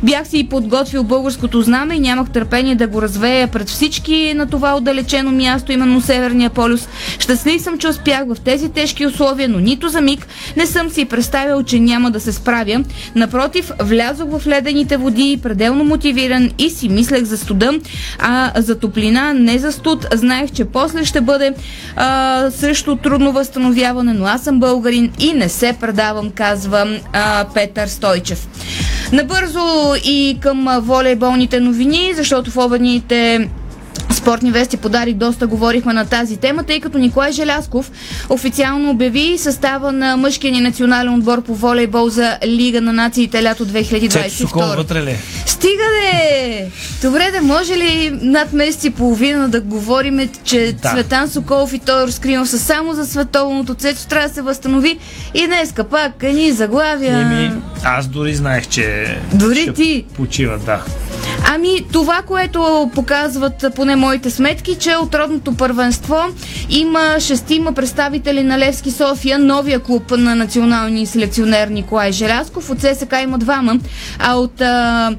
Бях си и подготвил българското знаме и нямах търпение да го развея пред всички на това отдалечено място, именно Северния полюс. Щастлив съм, че успях в тези тежки условия, но нито за миг не съм си представил, че няма да се справя. Напротив, влязох в ледените води, пределно мотивиран и си мислех за студа, а за топлина, не за студ. Знаех, че после ще бъде а, също трудно възстановяване, но аз съм българин и не се предавам, казва а, Петър Стойчев. Набързо и към волейболните новини, защото в обедните Спортни вести подарих доста говорихме на тази тема, тъй като Николай Желясков официално обяви състава на мъжкия ни национален отбор по волейбол за Лига на нациите лято 2022. вътре ли? Стига де! Добре, да може ли над месец и половина да говорим, че да. Цветан Соколов и той разкривам са само за световното. Цецо трябва да се възстанови и днес пак ни заглавия. Еми, аз дори знаех, че дори ти. почива, да. Ами, това, което показват поне моите сметки, че от родното първенство има шестима представители на Левски София, новия клуб на националния селекционер Николай Желясков. От ССК има двама, а от а,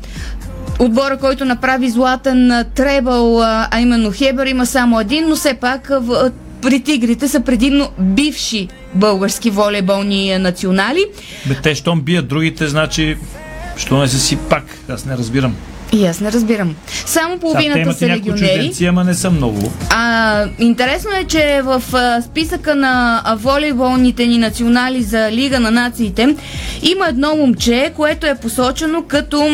отбора, който направи златен требъл, а именно Хебер, има само един, но все пак в, при тигрите са предимно бивши български волейболни национали. Бе, те, щом бият другите, значи, що не са си пак? Аз не разбирам. И аз не разбирам. Само половината са легионери. ама не са много. А, интересно е, че в а, списъка на волейболните ни национали за Лига на нациите има едно момче, което е посочено като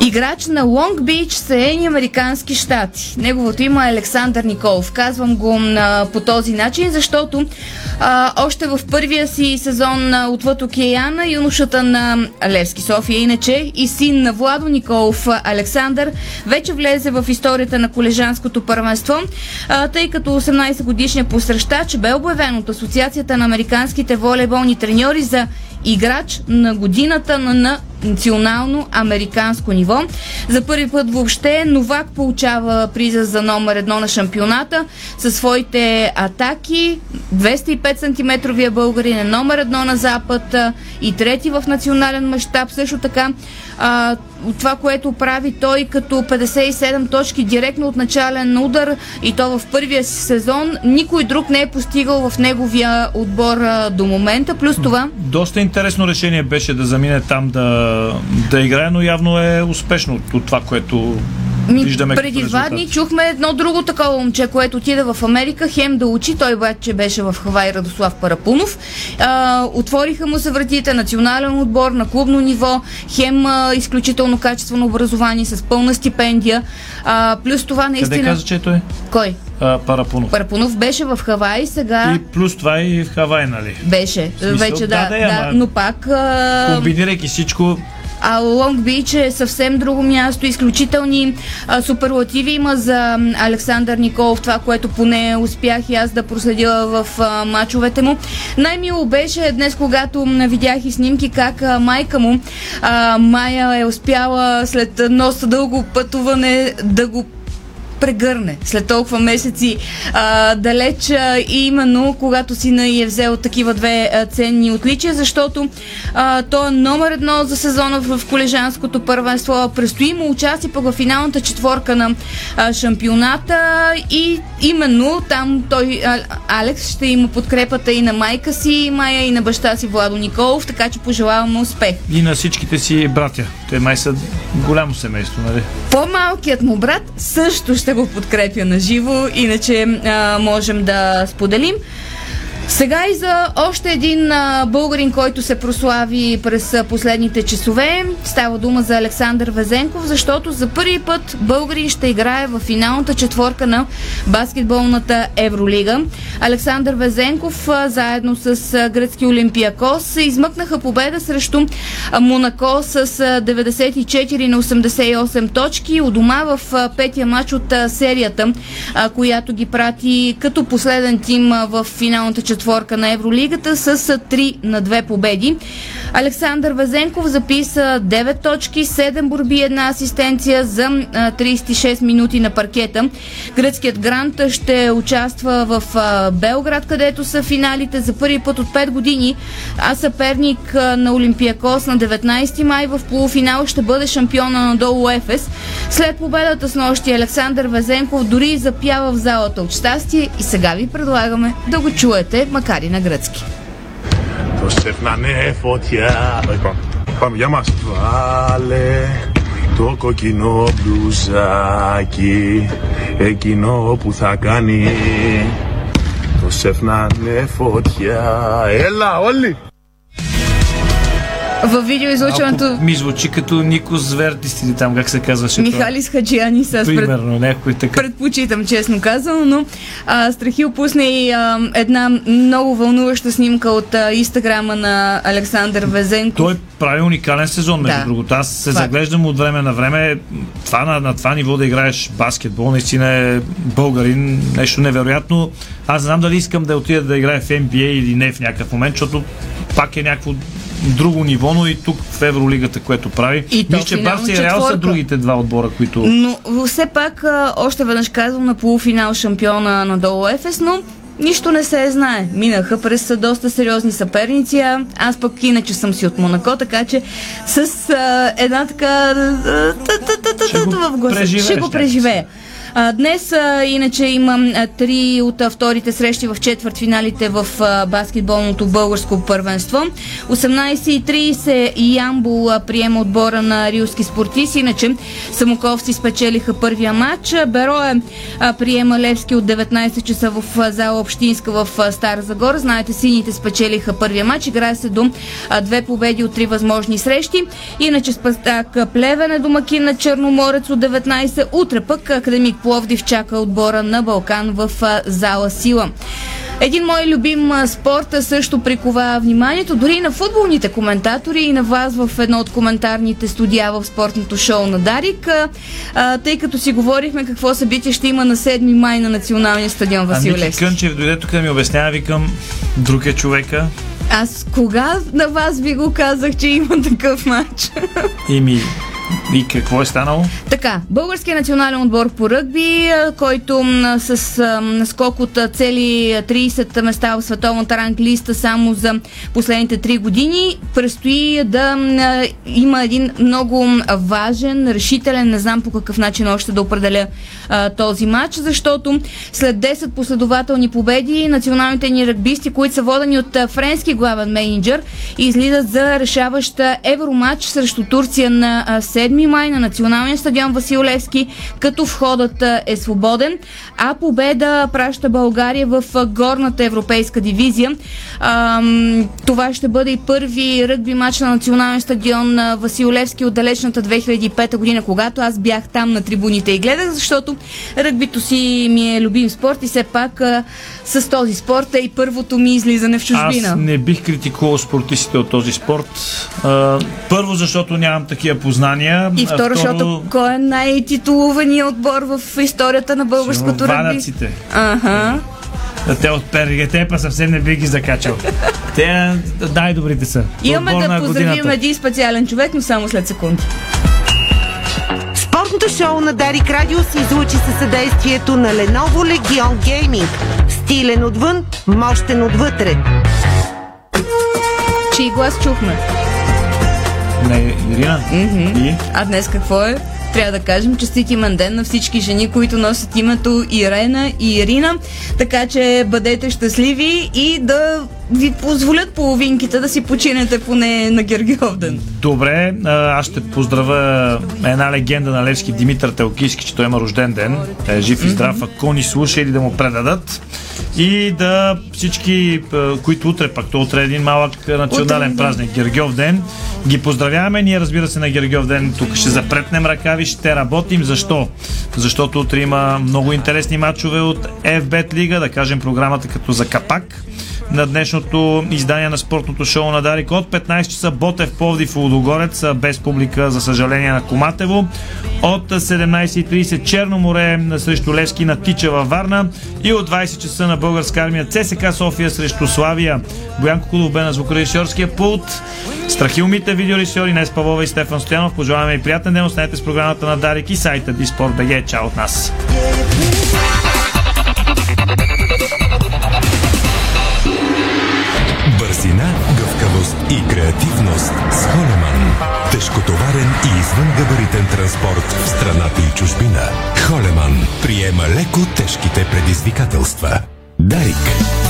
Играч на Лонг Бич, Съединени Американски щати. Неговото име е Александър Николов. Казвам го а, по този начин, защото а, още в първия си сезон а, отвъд океана юношата на Левски София, иначе и син на Владо Николов Александър, вече влезе в историята на колежанското първенство, а, тъй като 18 годишният посрещач бе обявен от Асоциацията на американските волейболни треньори за играч на годината на, на национално американско ниво. За първи път въобще Новак получава приза за номер едно на шампионата със своите атаки. 205 см българин е номер едно на Запад и трети в национален мащаб. Също така това, което прави той като 57 точки директно от начален удар и то в първия си сезон, никой друг не е постигал в неговия отбор а, до момента. Плюс това... Доста интересно решение беше да замине там да да играе, но явно е успешно от това, което ми, виждаме преди два дни чухме едно друго такова момче, което отиде в Америка, хем да учи, той вече беше в Хавай Радослав Парапунов. А, отвориха му се вратите, национален отбор на клубно ниво, хем а, изключително качествено образование с пълна стипендия. А, плюс това наистина... Къде каза, че той? Кой? А, Парапунов. Парапунов беше в Хавай, сега... И плюс това и в Хавай, нали? Беше, Смисъл, вече да, да, да, да но пак... А... Комбинирайки всичко, а Лонг Бич е съвсем друго място. Изключителни а, суперлативи има за Александър Николов, това, което поне успях и аз да проследя в а, мачовете му. Най-мило беше днес, когато видях и снимки как а, майка му, а, Майя е успяла след носа дълго пътуване да го прегърне след толкова месеци а, далеч а, и именно когато сина и е взел такива две а, ценни отличия, защото а, то е номер едно за сезона в, в колежанското първенство. Престои му участие пък в финалната четворка на а, шампионата и именно там той, а, Алекс, ще има подкрепата и на майка си, Майя и на баща си Владо Николов, така че пожелавам успех. И на всичките си братя. Те май са голямо семейство, нали? По-малкият му брат също ще го подкрепя на живо, иначе а, можем да споделим. Сега и за още един а, българин, който се прослави през а, последните часове. Става дума за Александър Везенков, защото за първи път българин ще играе в финалната четворка на баскетболната Евролига. Александър Везенков а, заедно с а, гръцки Олимпиакос измъкнаха победа срещу а, Монако с а, 94 на 88 точки. У дома в а, петия матч от а, серията, а, която ги прати като последен тим а, в финалната четворка четворка на Евролигата с 3 на 2 победи. Александър Вазенков записа 9 точки, 7 борби, една асистенция за 36 минути на паркета. Гръцкият грант ще участва в Белград, където са финалите за първи път от 5 години, а съперник на Олимпиакос на 19 май в полуфинал ще бъде шампиона на Долу Ефес. След победата с нощи Александър Везенков дори запява в залата от щастие и сега ви предлагаме да го чуете Το Μακάρινα φωτιά. Λοιπόν, πάμε για μας. Βάλε το κοκκινό μπλουζάκι, εκείνο που θα κάνει. το Προσέφνανε φωτιά. Έλα όλοι. В видеоизлучването... Ми звучи като Нико Звертисти, там как се казваше. Михалис Хаджиани с Примерно, някой така. Предпочитам, честно казано, но а, Страхил пусне и а, една много вълнуваща снимка от а, инстаграма на Александър Везенко. Той прави уникален сезон, между да. другото. Аз се Факт. заглеждам от време на време. Това, на, на това ниво да играеш баскетбол, наистина е българин, нещо невероятно. Аз знам дали искам да отида да играя в NBA или не в някакъв момент, защото пак е някакво друго ниво, но и тук в Евролигата, което прави. И Мисля, че Барси и Реал са другите два отбора, които... Но все пак, още веднъж казвам, на полуфинал шампиона на Долу Ефес, но Нищо не се знае. Минаха през доста сериозни съперници. Аз пък иначе съм си от Монако, така че с а, една така... Ще го Ще го преживея. Днес иначе има а, три от вторите срещи в четвъртфиналите в баскетболното българско първенство. 18.30 Ямбул приема отбора на рилски спортисти, иначе самоковци спечелиха първия матч. Берое приема Левски от 19 часа в зала Общинска в Стара Загора. Знаете, сините спечелиха първия матч. Играе се до две победи от три възможни срещи. Иначе Спастак Плевен е домакин на Черноморец от 19. Утре пък Академик Пловдив чака отбора на Балкан в зала Сила. Един мой любим спорт също прикова вниманието, дори и на футболните коментатори и на вас в едно от коментарните студия в спортното шоу на Дарик, а, тъй като си говорихме какво събитие ще има на 7 май на националния стадион Васил А Ники Левски. Кънчев дойде тук да ми обяснява, викам, друг е човека. Аз кога на вас ви го казах, че има такъв матч? И ми... И какво е станало? Така, българският национален отбор по ръгби, който с скок от цели 30 места в световната ранглиста само за последните 3 години, предстои да има един много важен, решителен, не знам по какъв начин още да определя този матч, защото след 10 последователни победи националните ни ръгбисти, които са водени от френски главен менеджер, излизат за решаваща евроматч срещу Турция на а, 7 май на националния стадион Васил Левски, като входът е свободен, а победа праща България в горната европейска дивизия. Това ще бъде и първи ръгби матч на националния стадион Васил Левски от далечната 2005 година, когато аз бях там на трибуните и гледах, защото ръгбито си ми е любим спорт и все пак с този спорт е и първото ми излизане в чужбина. Аз не бих критикувал спортистите от този спорт. А, първо, защото нямам такива познания. И а второ, защото кой е най-титулуваният отбор в историята на българското ръгби? Ага. Те от Пергетепа съвсем не би ги закачал. Те най-добрите са. Имаме да поздравим годината. един специален човек, но само след секунди. Спортното шоу на Дарик Радио се излучи със съдействието на Lenovo Legion Gaming. Стилен отвън, мощен отвътре. Чий глас чухме? Не, Ирина? И? А днес какво е? Трябва да кажем честит имен ден на всички жени, които носят името Ирена и Ирина. Така че бъдете щастливи и да ви позволят половинките да си починете поне на Гергиов ден. Добре, аз ще поздравя една легенда на Левски Димитър Телкийски, че той има рожден ден. Е жив и здрав, ако ни слуша или да му предадат. И да всички, които утре, пак то утре е един малък национален Утре, празник, Гергиов ден, ги поздравяваме. Ние, разбира се, на Гергиов ден тук ще запретнем ръкави, ще работим. Защо? Защото утре има много интересни матчове от FBET Лига, да кажем програмата като за капак на днешното издание на спортното шоу на Дарик. От 15 часа Ботев, Пловдив, Лудогорец, без публика, за съжаление, на Коматево. От 17.30 Черно море срещу Левски на Тича Варна. И от 20 часа на Българска армия ЦСК София срещу Славия. Боянко Кудов бе на звукорежисьорския пулт. Страхилмите видеорежисьори Нес Павлова и Стефан Стоянов. Пожелаваме и приятен ден. Останете с програмата на Дарик и сайта Диспорт.бг. Чао от нас! Бързина, креативност с Холеман. Тежкотоварен и извънгабаритен транспорт в страната и чужбина. Холеман приема леко тежките предизвикателства. Дарик.